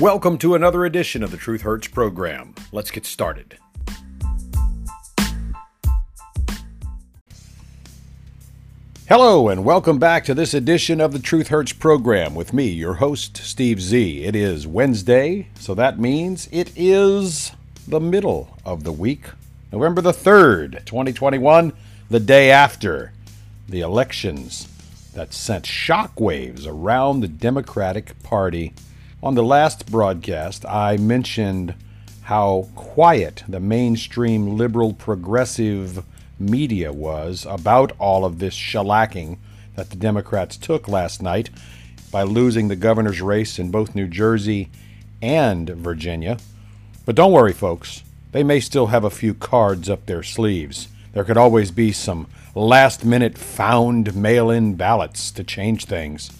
Welcome to another edition of the Truth Hurts program. Let's get started. Hello, and welcome back to this edition of the Truth Hurts program with me, your host, Steve Z. It is Wednesday, so that means it is the middle of the week, November the 3rd, 2021, the day after the elections that sent shockwaves around the Democratic Party. On the last broadcast, I mentioned how quiet the mainstream liberal progressive media was about all of this shellacking that the Democrats took last night by losing the governor's race in both New Jersey and Virginia. But don't worry, folks, they may still have a few cards up their sleeves. There could always be some last minute found mail in ballots to change things,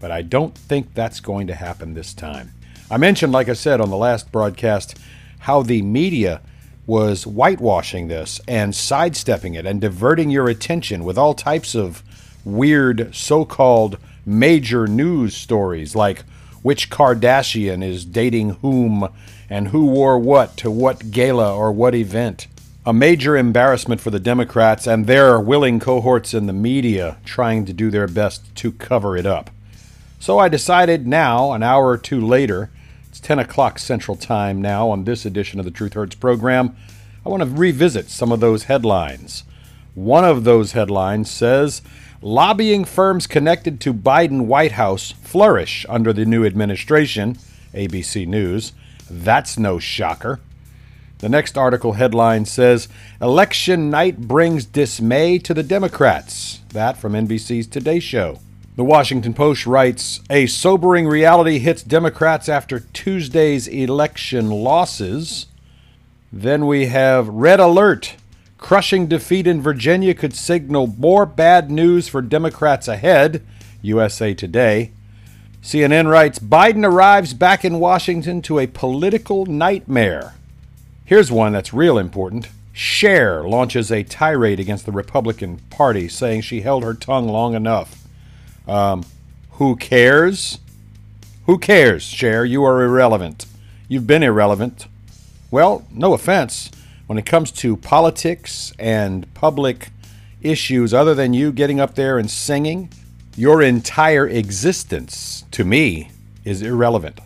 but I don't think that's going to happen this time. I mentioned, like I said on the last broadcast, how the media was whitewashing this and sidestepping it and diverting your attention with all types of weird so called major news stories like which Kardashian is dating whom and who wore what to what gala or what event a major embarrassment for the Democrats and their willing cohorts in the media trying to do their best to cover it up. So I decided now, an hour or two later, it's 10 o'clock Central Time now on this edition of the Truth Hurts program, I want to revisit some of those headlines. One of those headlines says Lobbying firms connected to Biden White House flourish under the new administration, ABC News. That's no shocker. The next article headline says Election night brings dismay to the Democrats. That from NBC's Today Show. The Washington Post writes A sobering reality hits Democrats after Tuesday's election losses. Then we have Red Alert. Crushing defeat in Virginia could signal more bad news for Democrats ahead. USA Today. CNN writes Biden arrives back in Washington to a political nightmare. Here's one that's real important. Cher launches a tirade against the Republican Party, saying she held her tongue long enough. Um, who cares? Who cares, Cher? You are irrelevant. You've been irrelevant. Well, no offense. When it comes to politics and public issues, other than you getting up there and singing, your entire existence, to me, is irrelevant.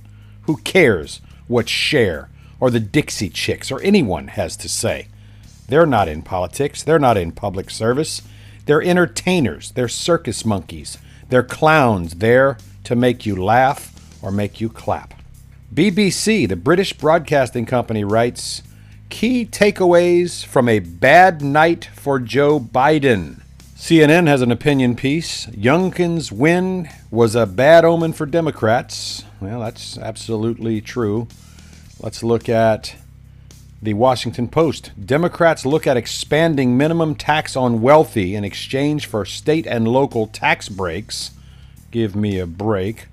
Who cares what Cher or the Dixie Chicks or anyone has to say. They're not in politics, they're not in public service. They're entertainers, they're circus monkeys, they're clowns there to make you laugh or make you clap. BBC, the British Broadcasting Company, writes Key takeaways from a bad night for Joe Biden. CNN has an opinion piece. Youngkin's win was a bad omen for Democrats. Well, that's absolutely true. Let's look at the Washington Post. Democrats look at expanding minimum tax on wealthy in exchange for state and local tax breaks. Give me a break.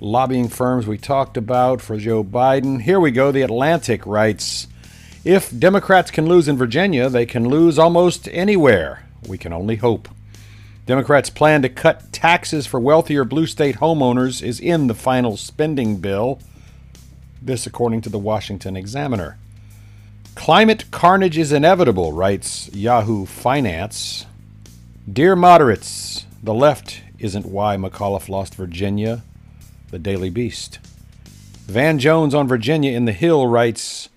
Lobbying firms we talked about for Joe Biden. Here we go. The Atlantic writes If Democrats can lose in Virginia, they can lose almost anywhere. We can only hope. Democrats' plan to cut taxes for wealthier blue state homeowners is in the final spending bill. This, according to the Washington Examiner. Climate carnage is inevitable, writes Yahoo Finance. Dear moderates, the left isn't why McAuliffe lost Virginia. The Daily Beast. Van Jones on Virginia in the Hill writes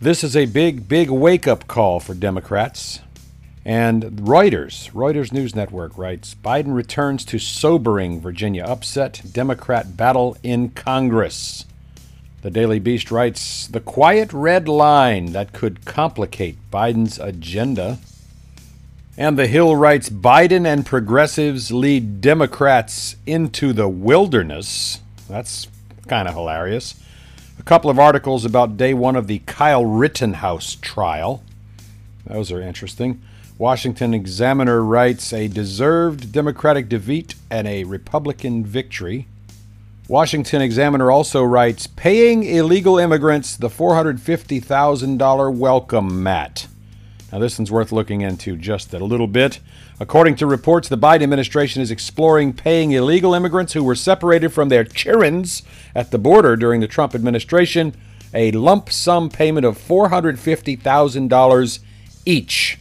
This is a big, big wake up call for Democrats. And Reuters, Reuters News Network writes Biden returns to sobering Virginia upset, Democrat battle in Congress. The Daily Beast writes The quiet red line that could complicate Biden's agenda. And The Hill writes Biden and progressives lead Democrats into the wilderness. That's kind of hilarious. A couple of articles about day one of the Kyle Rittenhouse trial. Those are interesting. Washington Examiner writes a deserved Democratic defeat and a Republican victory. Washington Examiner also writes paying illegal immigrants the $450,000 welcome mat. Now, this one's worth looking into just a little bit. According to reports, the Biden administration is exploring paying illegal immigrants who were separated from their childrens at the border during the Trump administration a lump sum payment of $450,000 each.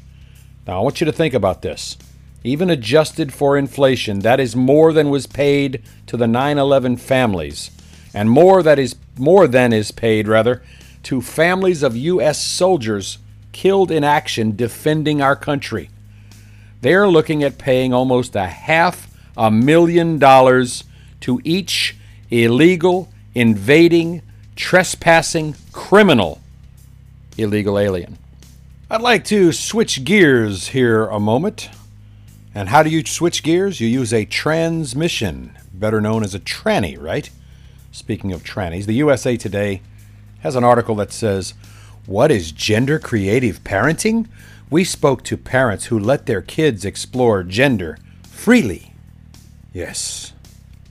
Now, I want you to think about this. Even adjusted for inflation, that is more than was paid to the 9/11 families, and more that is more than is paid rather to families of US soldiers killed in action defending our country. They're looking at paying almost a half a million dollars to each illegal, invading, trespassing criminal illegal alien. I'd like to switch gears here a moment. And how do you switch gears? You use a transmission, better known as a tranny, right? Speaking of trannies, the USA Today has an article that says, What is gender creative parenting? We spoke to parents who let their kids explore gender freely. Yes,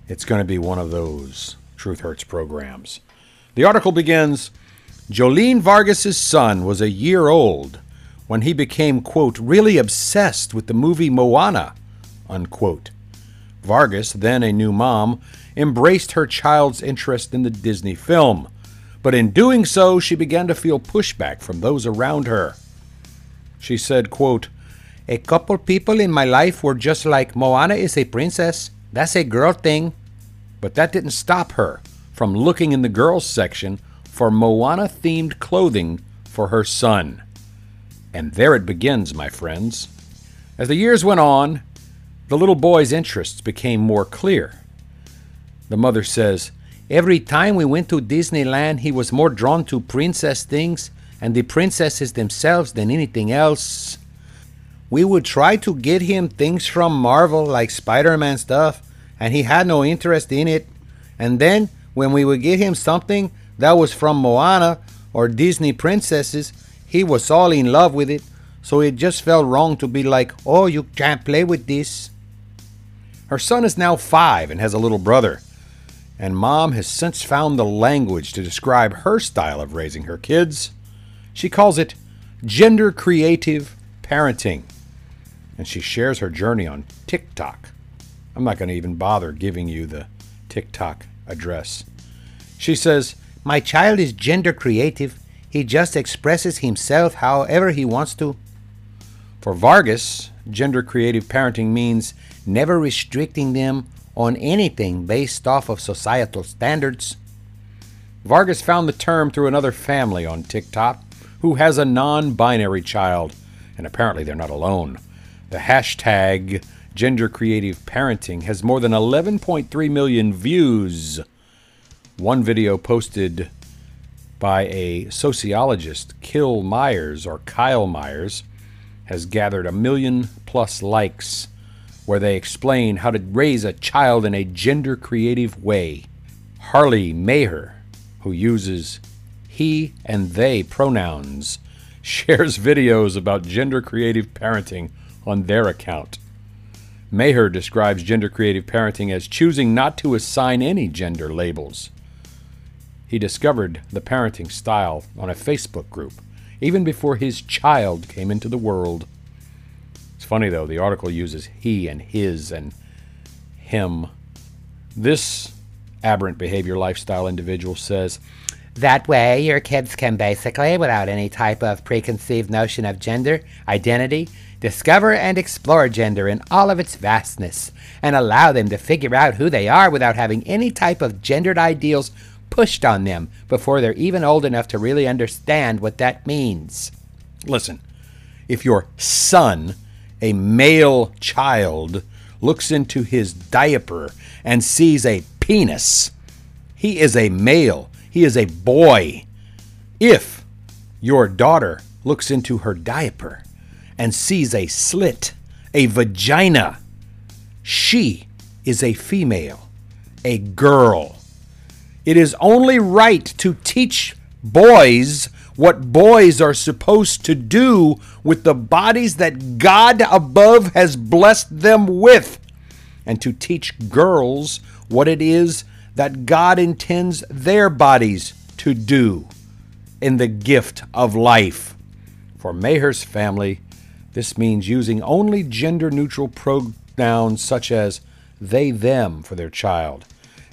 it's going to be one of those Truth Hurts programs. The article begins Jolene Vargas's son was a year old when he became, quote, really obsessed with the movie Moana, unquote. Vargas, then a new mom, embraced her child's interest in the Disney film, but in doing so, she began to feel pushback from those around her. She said, quote, A couple people in my life were just like, Moana is a princess. That's a girl thing. But that didn't stop her from looking in the girls section for Moana themed clothing for her son. And there it begins, my friends. As the years went on, the little boy's interests became more clear. The mother says, Every time we went to Disneyland, he was more drawn to princess things and the princesses themselves than anything else. We would try to get him things from Marvel, like Spider Man stuff, and he had no interest in it. And then, when we would get him something that was from Moana or Disney princesses, he was all in love with it, so it just felt wrong to be like, oh, you can't play with this. Her son is now five and has a little brother, and mom has since found the language to describe her style of raising her kids. She calls it gender creative parenting, and she shares her journey on TikTok. I'm not going to even bother giving you the TikTok address. She says, My child is gender creative he just expresses himself however he wants to. For Vargas, gender creative parenting means never restricting them on anything based off of societal standards. Vargas found the term through another family on TikTok who has a non binary child, and apparently they're not alone. The hashtag gender creative parenting has more than 11.3 million views. One video posted by a sociologist, Kill Myers or Kyle Myers, has gathered a million plus likes where they explain how to raise a child in a gender creative way. Harley Maher, who uses he and they pronouns, shares videos about gender creative parenting on their account. Maher describes gender creative parenting as choosing not to assign any gender labels. He discovered the parenting style on a Facebook group, even before his child came into the world. It's funny, though, the article uses he and his and him. This aberrant behavior lifestyle individual says, that way, your kids can basically, without any type of preconceived notion of gender, identity, discover and explore gender in all of its vastness, and allow them to figure out who they are without having any type of gendered ideals pushed on them before they're even old enough to really understand what that means. Listen, if your son, a male child, looks into his diaper and sees a penis, he is a male, he is a boy. If your daughter looks into her diaper and sees a slit, a vagina, she is a female, a girl. It is only right to teach boys what boys are supposed to do with the bodies that God above has blessed them with, and to teach girls what it is that God intends their bodies to do in the gift of life. For Maher's family, this means using only gender neutral pronouns such as they them for their child,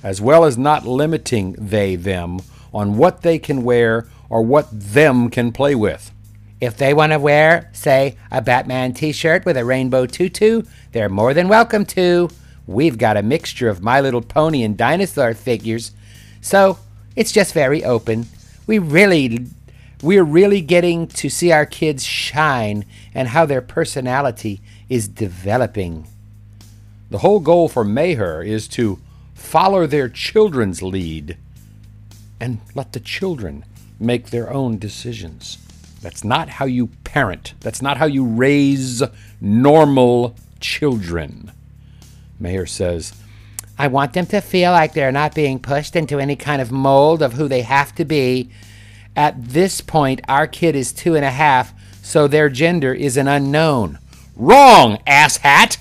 as well as not limiting they them on what they can wear or what them can play with. If they want to wear, say, a Batman t shirt with a rainbow tutu, they're more than welcome to. We've got a mixture of My Little Pony and dinosaur figures, so it's just very open. We really we're really getting to see our kids shine and how their personality is developing. The whole goal for Maher is to follow their children's lead and let the children make their own decisions. That's not how you parent. That's not how you raise normal children. Maher says, I want them to feel like they're not being pushed into any kind of mold of who they have to be at this point, our kid is two and a half, so their gender is an unknown. Wrong, asshat!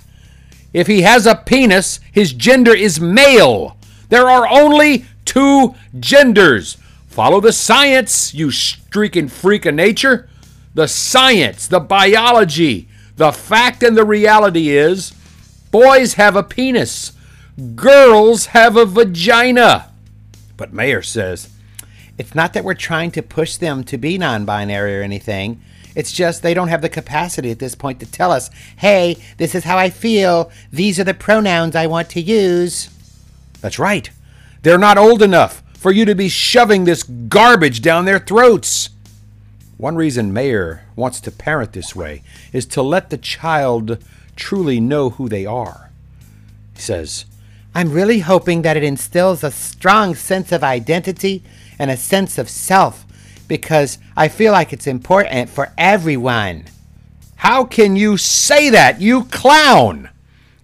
If he has a penis, his gender is male. There are only two genders. Follow the science, you streaking freak of nature. The science, the biology, the fact and the reality is boys have a penis, girls have a vagina. But Maher says, it's not that we're trying to push them to be non binary or anything. It's just they don't have the capacity at this point to tell us, hey, this is how I feel. These are the pronouns I want to use. That's right. They're not old enough for you to be shoving this garbage down their throats. One reason Maher wants to parent this way is to let the child truly know who they are. He says, I'm really hoping that it instills a strong sense of identity and a sense of self because I feel like it's important for everyone. How can you say that, you clown?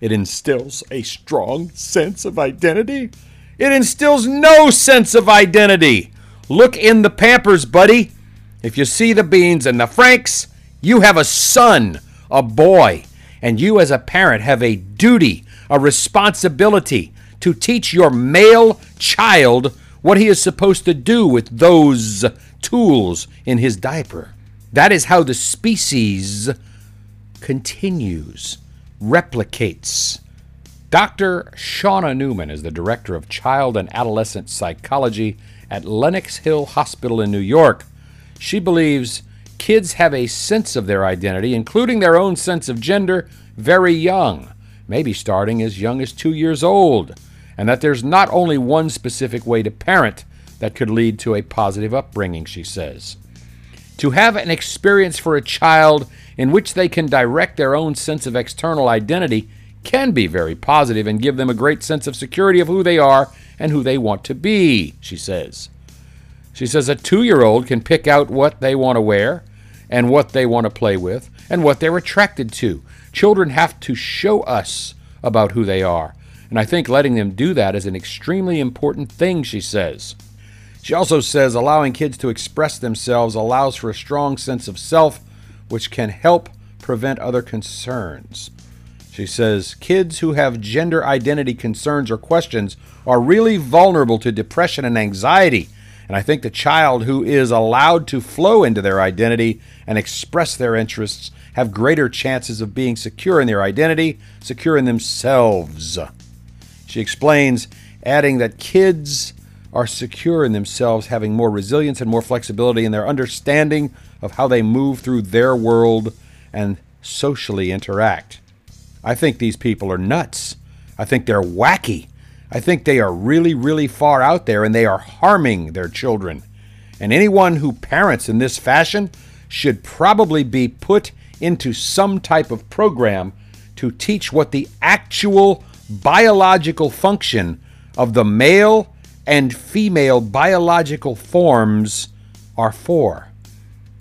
It instills a strong sense of identity? It instills no sense of identity. Look in the Pampers, buddy. If you see the beans and the Franks, you have a son, a boy, and you as a parent have a duty, a responsibility to teach your male child what he is supposed to do with those tools in his diaper. That is how the species continues, replicates. Dr. Shauna Newman is the director of child and adolescent psychology at Lenox Hill Hospital in New York. She believes kids have a sense of their identity, including their own sense of gender, very young, maybe starting as young as two years old and that there's not only one specific way to parent that could lead to a positive upbringing, she says. To have an experience for a child in which they can direct their own sense of external identity can be very positive and give them a great sense of security of who they are and who they want to be, she says. She says a two year old can pick out what they want to wear and what they want to play with and what they're attracted to. Children have to show us about who they are. And I think letting them do that is an extremely important thing, she says. She also says allowing kids to express themselves allows for a strong sense of self, which can help prevent other concerns. She says kids who have gender identity concerns or questions are really vulnerable to depression and anxiety. And I think the child who is allowed to flow into their identity and express their interests have greater chances of being secure in their identity, secure in themselves. She explains, adding that kids are secure in themselves, having more resilience and more flexibility in their understanding of how they move through their world and socially interact. I think these people are nuts. I think they're wacky. I think they are really, really far out there and they are harming their children. And anyone who parents in this fashion should probably be put into some type of program to teach what the actual biological function of the male and female biological forms are for.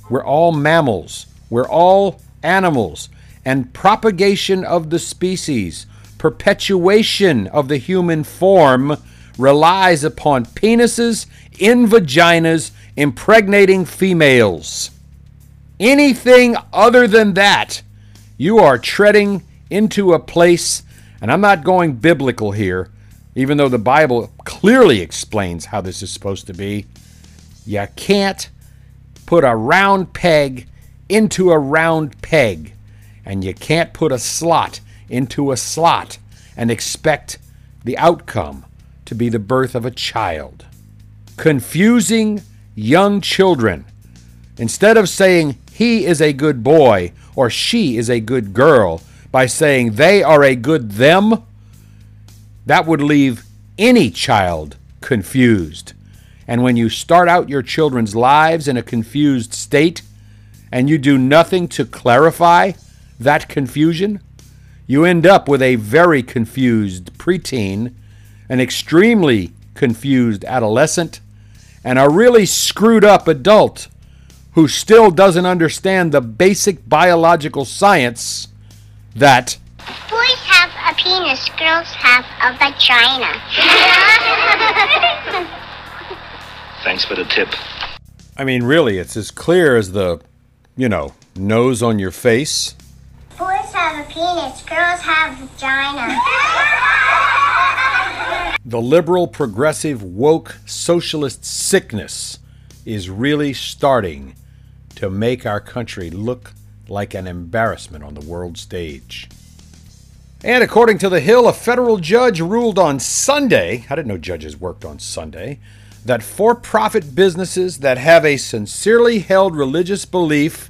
We're all mammals, we're all animals, and propagation of the species, perpetuation of the human form relies upon penises in vaginas impregnating females. Anything other than that, you are treading into a place and I'm not going biblical here, even though the Bible clearly explains how this is supposed to be. You can't put a round peg into a round peg, and you can't put a slot into a slot and expect the outcome to be the birth of a child. Confusing young children. Instead of saying he is a good boy or she is a good girl by saying they are a good them, that would leave any child confused. And when you start out your children's lives in a confused state and you do nothing to clarify that confusion, you end up with a very confused preteen, an extremely confused adolescent, and a really screwed up adult who still doesn't understand the basic biological science that boys have a penis, girls have a vagina. Thanks for the tip. I mean, really, it's as clear as the, you know, nose on your face. Boys have a penis, girls have vagina. The liberal, progressive, woke, socialist sickness is really starting to make our country look like an embarrassment on the world stage. And according to The Hill, a federal judge ruled on Sunday, I didn't know judges worked on Sunday, that for profit businesses that have a sincerely held religious belief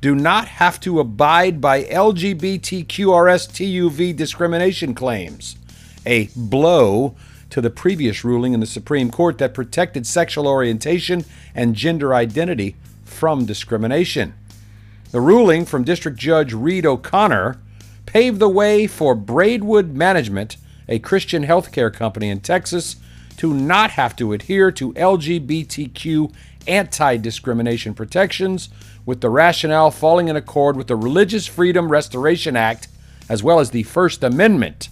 do not have to abide by LGBTQRSTUV discrimination claims, a blow to the previous ruling in the Supreme Court that protected sexual orientation and gender identity from discrimination. The ruling from District Judge Reed O'Connor paved the way for Braidwood Management, a Christian healthcare company in Texas, to not have to adhere to LGBTQ anti discrimination protections, with the rationale falling in accord with the Religious Freedom Restoration Act as well as the First Amendment.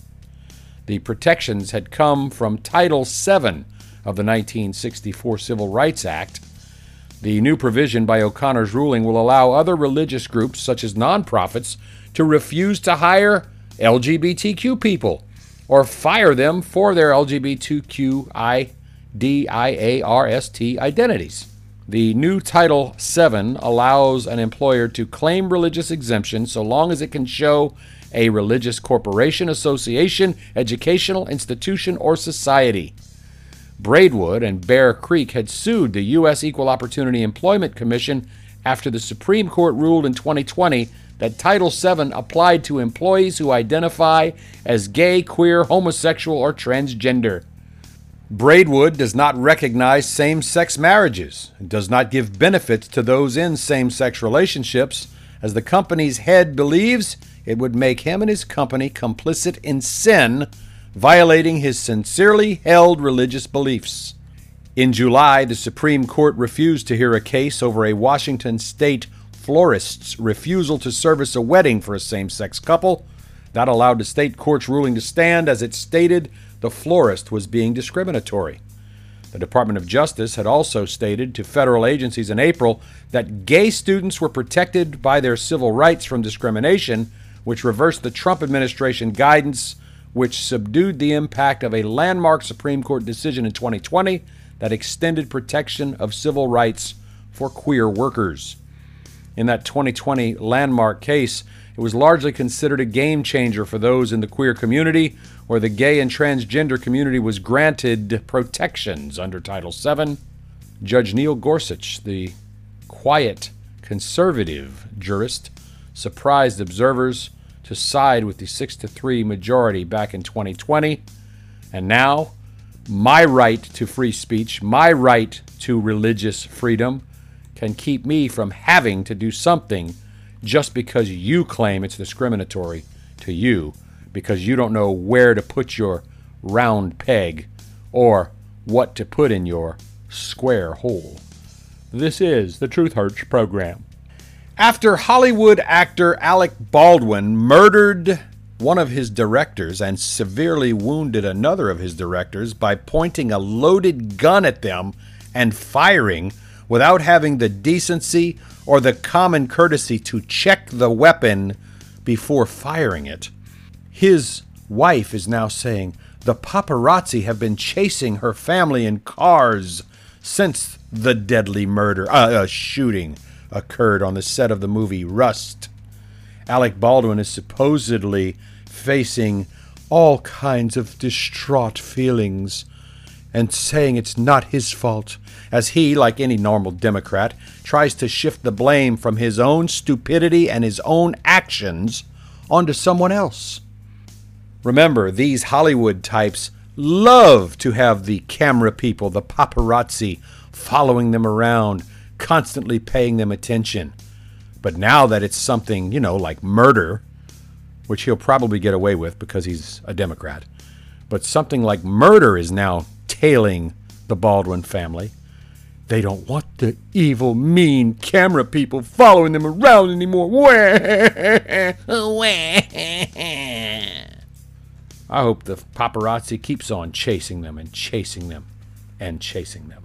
The protections had come from Title VII of the 1964 Civil Rights Act. The new provision by O'Connor's ruling will allow other religious groups, such as nonprofits, to refuse to hire LGBTQ people or fire them for their LGBTQIDIARST identities. The new Title VII allows an employer to claim religious exemption so long as it can show a religious corporation, association, educational institution, or society. Braidwood and Bear Creek had sued the U.S. Equal Opportunity Employment Commission after the Supreme Court ruled in 2020 that Title VII applied to employees who identify as gay, queer, homosexual, or transgender. Braidwood does not recognize same sex marriages and does not give benefits to those in same sex relationships, as the company's head believes it would make him and his company complicit in sin, violating his sincerely held religious beliefs. In July, the Supreme Court refused to hear a case over a Washington state florist's refusal to service a wedding for a same sex couple. That allowed the state court's ruling to stand as it stated the florist was being discriminatory. The Department of Justice had also stated to federal agencies in April that gay students were protected by their civil rights from discrimination, which reversed the Trump administration guidance, which subdued the impact of a landmark Supreme Court decision in 2020 that extended protection of civil rights for queer workers. In that 2020 landmark case, it was largely considered a game changer for those in the queer community, where the gay and transgender community was granted protections under Title VII. Judge Neil Gorsuch, the quiet, conservative jurist, surprised observers to side with the 6 to 3 majority back in 2020. And now, my right to free speech, my right to religious freedom, can keep me from having to do something just because you claim it's discriminatory to you because you don't know where to put your round peg or what to put in your square hole. This is the Truth Hurts program. After Hollywood actor Alec Baldwin murdered one of his directors and severely wounded another of his directors by pointing a loaded gun at them and firing without having the decency or the common courtesy to check the weapon before firing it. His wife is now saying the paparazzi have been chasing her family in cars since the deadly murder, uh, uh, shooting occurred on the set of the movie Rust. Alec Baldwin is supposedly facing all kinds of distraught feelings and saying it's not his fault, as he, like any normal Democrat, tries to shift the blame from his own stupidity and his own actions onto someone else. Remember, these Hollywood types love to have the camera people, the paparazzi, following them around, constantly paying them attention. But now that it's something, you know, like murder, which he'll probably get away with because he's a Democrat, but something like murder is now tailing the Baldwin family. They don't want the evil, mean camera people following them around anymore. I hope the paparazzi keeps on chasing them and chasing them and chasing them.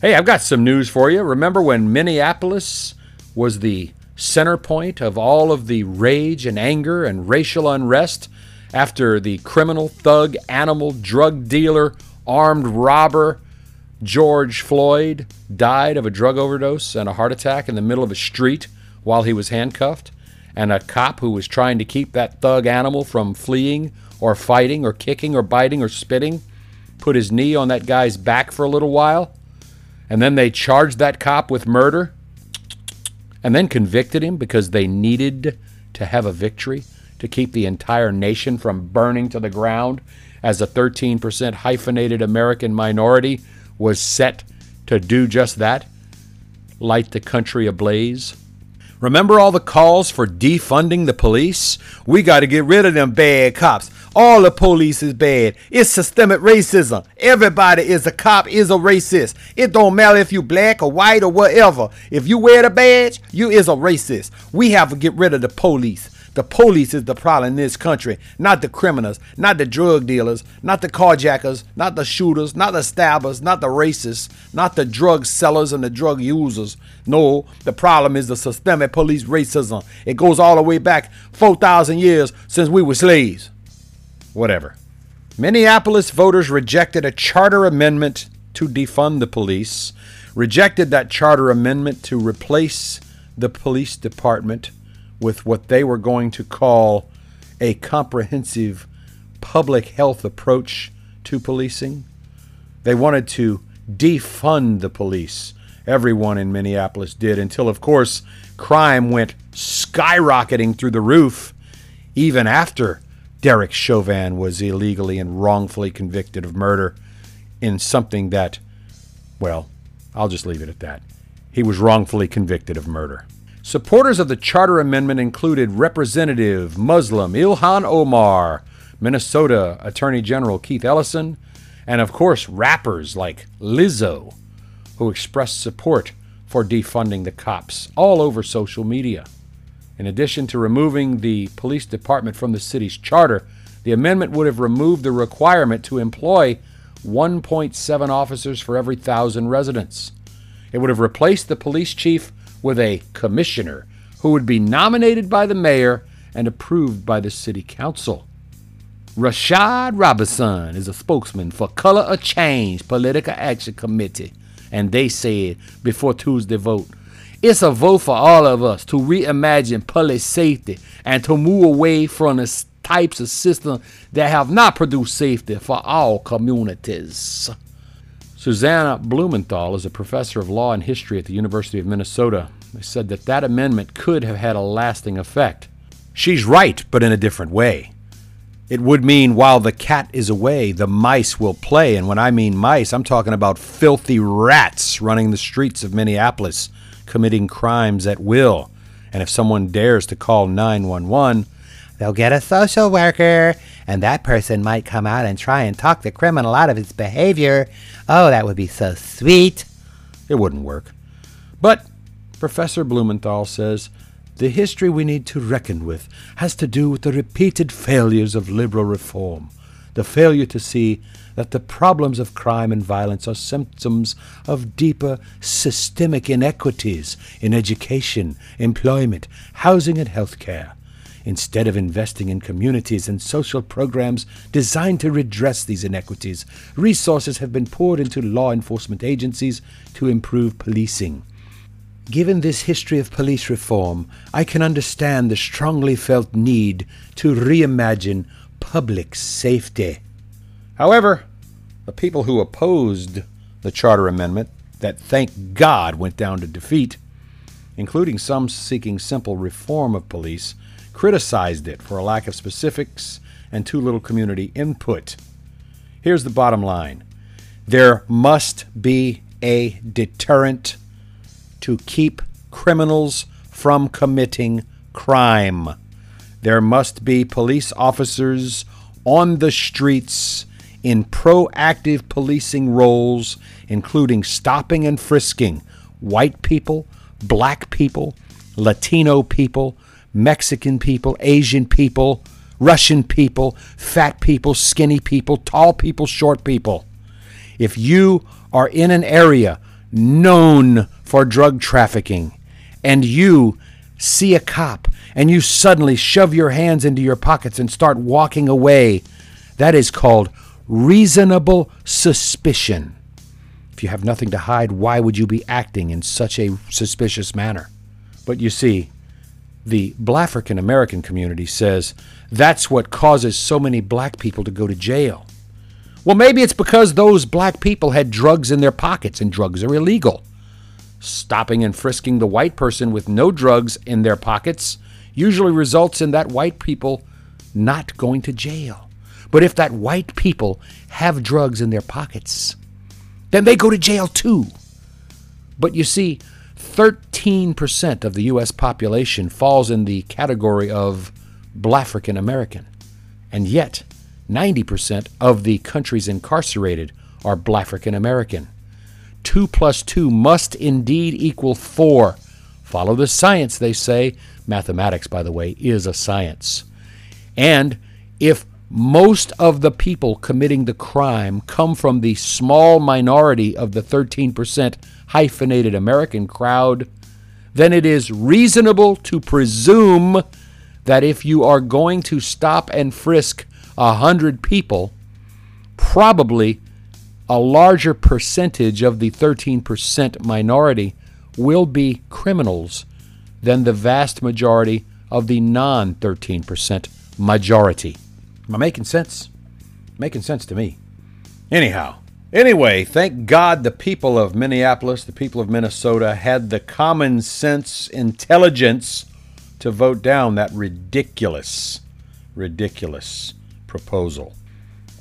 Hey, I've got some news for you. Remember when Minneapolis was the center point of all of the rage and anger and racial unrest after the criminal, thug, animal, drug dealer, armed robber George Floyd died of a drug overdose and a heart attack in the middle of a street while he was handcuffed, and a cop who was trying to keep that thug animal from fleeing or fighting or kicking or biting or spitting put his knee on that guy's back for a little while, and then they charged that cop with murder and then convicted him because they needed to have a victory to keep the entire nation from burning to the ground as a 13% hyphenated American minority was set to do just that light the country ablaze. Remember all the calls for defunding the police? We got to get rid of them bad cops. All the police is bad. It's systemic racism. Everybody is a cop is a racist. It don't matter if you black or white or whatever. If you wear the badge, you is a racist. We have to get rid of the police. The police is the problem in this country, not the criminals, not the drug dealers, not the carjackers, not the shooters, not the stabbers, not the racists, not the drug sellers and the drug users. No, the problem is the systemic police racism. It goes all the way back 4,000 years since we were slaves. Whatever. Minneapolis voters rejected a charter amendment to defund the police, rejected that charter amendment to replace the police department with what they were going to call a comprehensive public health approach to policing. They wanted to defund the police. Everyone in Minneapolis did, until, of course, crime went skyrocketing through the roof, even after Derek Chauvin was illegally and wrongfully convicted of murder in something that, well, I'll just leave it at that. He was wrongfully convicted of murder. Supporters of the Charter Amendment included Representative Muslim Ilhan Omar, Minnesota Attorney General Keith Ellison, and of course rappers like Lizzo, who expressed support for defunding the cops all over social media. In addition to removing the police department from the city's charter, the amendment would have removed the requirement to employ 1.7 officers for every thousand residents. It would have replaced the police chief with a commissioner who would be nominated by the mayor and approved by the city council. Rashad Robinson is a spokesman for Color of Change Political Action Committee, and they said before Tuesday vote, it's a vote for all of us to reimagine police safety and to move away from the types of systems that have not produced safety for all communities. Susanna Blumenthal is a professor of law and history at the University of Minnesota. They said that that amendment could have had a lasting effect. She's right, but in a different way. It would mean while the cat is away, the mice will play. And when I mean mice, I'm talking about filthy rats running the streets of Minneapolis, committing crimes at will. And if someone dares to call 911, They'll get a social worker, and that person might come out and try and talk the criminal out of his behavior. Oh, that would be so sweet. It wouldn't work. But Professor Blumenthal says the history we need to reckon with has to do with the repeated failures of liberal reform, the failure to see that the problems of crime and violence are symptoms of deeper systemic inequities in education, employment, housing, and health care. Instead of investing in communities and social programs designed to redress these inequities, resources have been poured into law enforcement agencies to improve policing. Given this history of police reform, I can understand the strongly felt need to reimagine public safety. However, the people who opposed the Charter Amendment, that thank God went down to defeat, including some seeking simple reform of police, criticized it for a lack of specifics and too little community input. Here's the bottom line there must be a deterrent to keep criminals from committing crime. There must be police officers on the streets in proactive policing roles, including stopping and frisking white people, black people, Latino people, Mexican people, Asian people, Russian people, fat people, skinny people, tall people, short people. If you are in an area known for drug trafficking and you see a cop and you suddenly shove your hands into your pockets and start walking away, that is called reasonable suspicion. If you have nothing to hide, why would you be acting in such a suspicious manner? But you see, the Blafrican American community says that's what causes so many black people to go to jail. Well, maybe it's because those black people had drugs in their pockets and drugs are illegal. Stopping and frisking the white person with no drugs in their pockets usually results in that white people not going to jail. But if that white people have drugs in their pockets, then they go to jail too. But you see, 13% of the U.S. population falls in the category of Blafrican American. And yet, 90% of the countries incarcerated are Blafrican American. 2 plus 2 must indeed equal 4. Follow the science, they say. Mathematics, by the way, is a science. And if most of the people committing the crime come from the small minority of the 13% hyphenated American crowd, then it is reasonable to presume that if you are going to stop and frisk a hundred people, probably a larger percentage of the 13% minority will be criminals than the vast majority of the non 13% majority. Am I making sense? Making sense to me. Anyhow, anyway, thank God the people of Minneapolis, the people of Minnesota had the common sense intelligence to vote down that ridiculous, ridiculous proposal.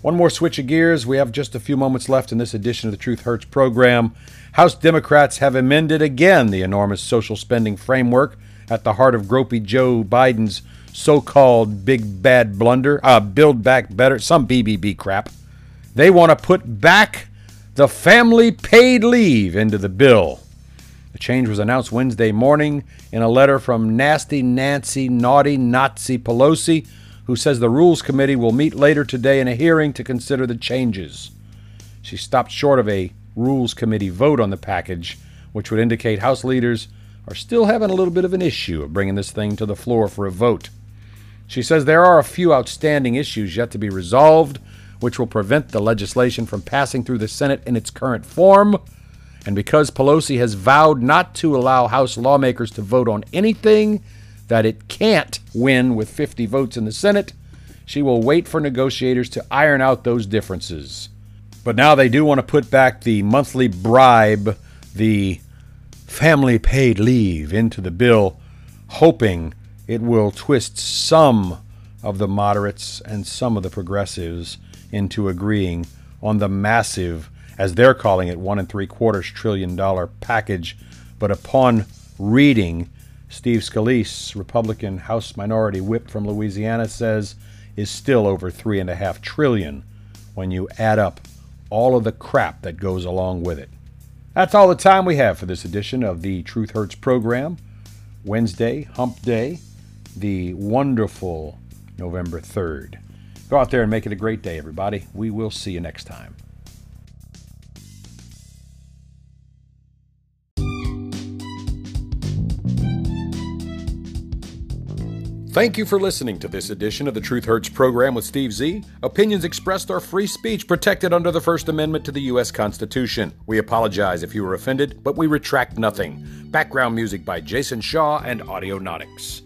One more switch of gears. We have just a few moments left in this edition of the Truth Hurts program. House Democrats have amended again the enormous social spending framework at the heart of gropey Joe Biden's so called big bad blunder, uh, Build Back Better, some BBB crap. They want to put back the family paid leave into the bill. The change was announced Wednesday morning in a letter from nasty Nancy, naughty Nazi Pelosi, who says the Rules Committee will meet later today in a hearing to consider the changes. She stopped short of a Rules Committee vote on the package, which would indicate House leaders are still having a little bit of an issue of bringing this thing to the floor for a vote. She says there are a few outstanding issues yet to be resolved, which will prevent the legislation from passing through the Senate in its current form. And because Pelosi has vowed not to allow House lawmakers to vote on anything that it can't win with 50 votes in the Senate, she will wait for negotiators to iron out those differences. But now they do want to put back the monthly bribe, the family paid leave, into the bill, hoping it will twist some of the moderates and some of the progressives into agreeing on the massive, as they're calling it, one and three quarters trillion dollar package. But upon reading, Steve Scalise, Republican House Minority Whip from Louisiana, says is still over three and a half trillion when you add up all of the crap that goes along with it. That's all the time we have for this edition of the Truth Hurts program. Wednesday, Hump Day the wonderful November 3rd. Go out there and make it a great day, everybody. We will see you next time. Thank you for listening to this edition of the Truth Hurts program with Steve Z. Opinions expressed are free speech protected under the First Amendment to the U.S. Constitution. We apologize if you were offended, but we retract nothing. Background music by Jason Shaw and Audionautix.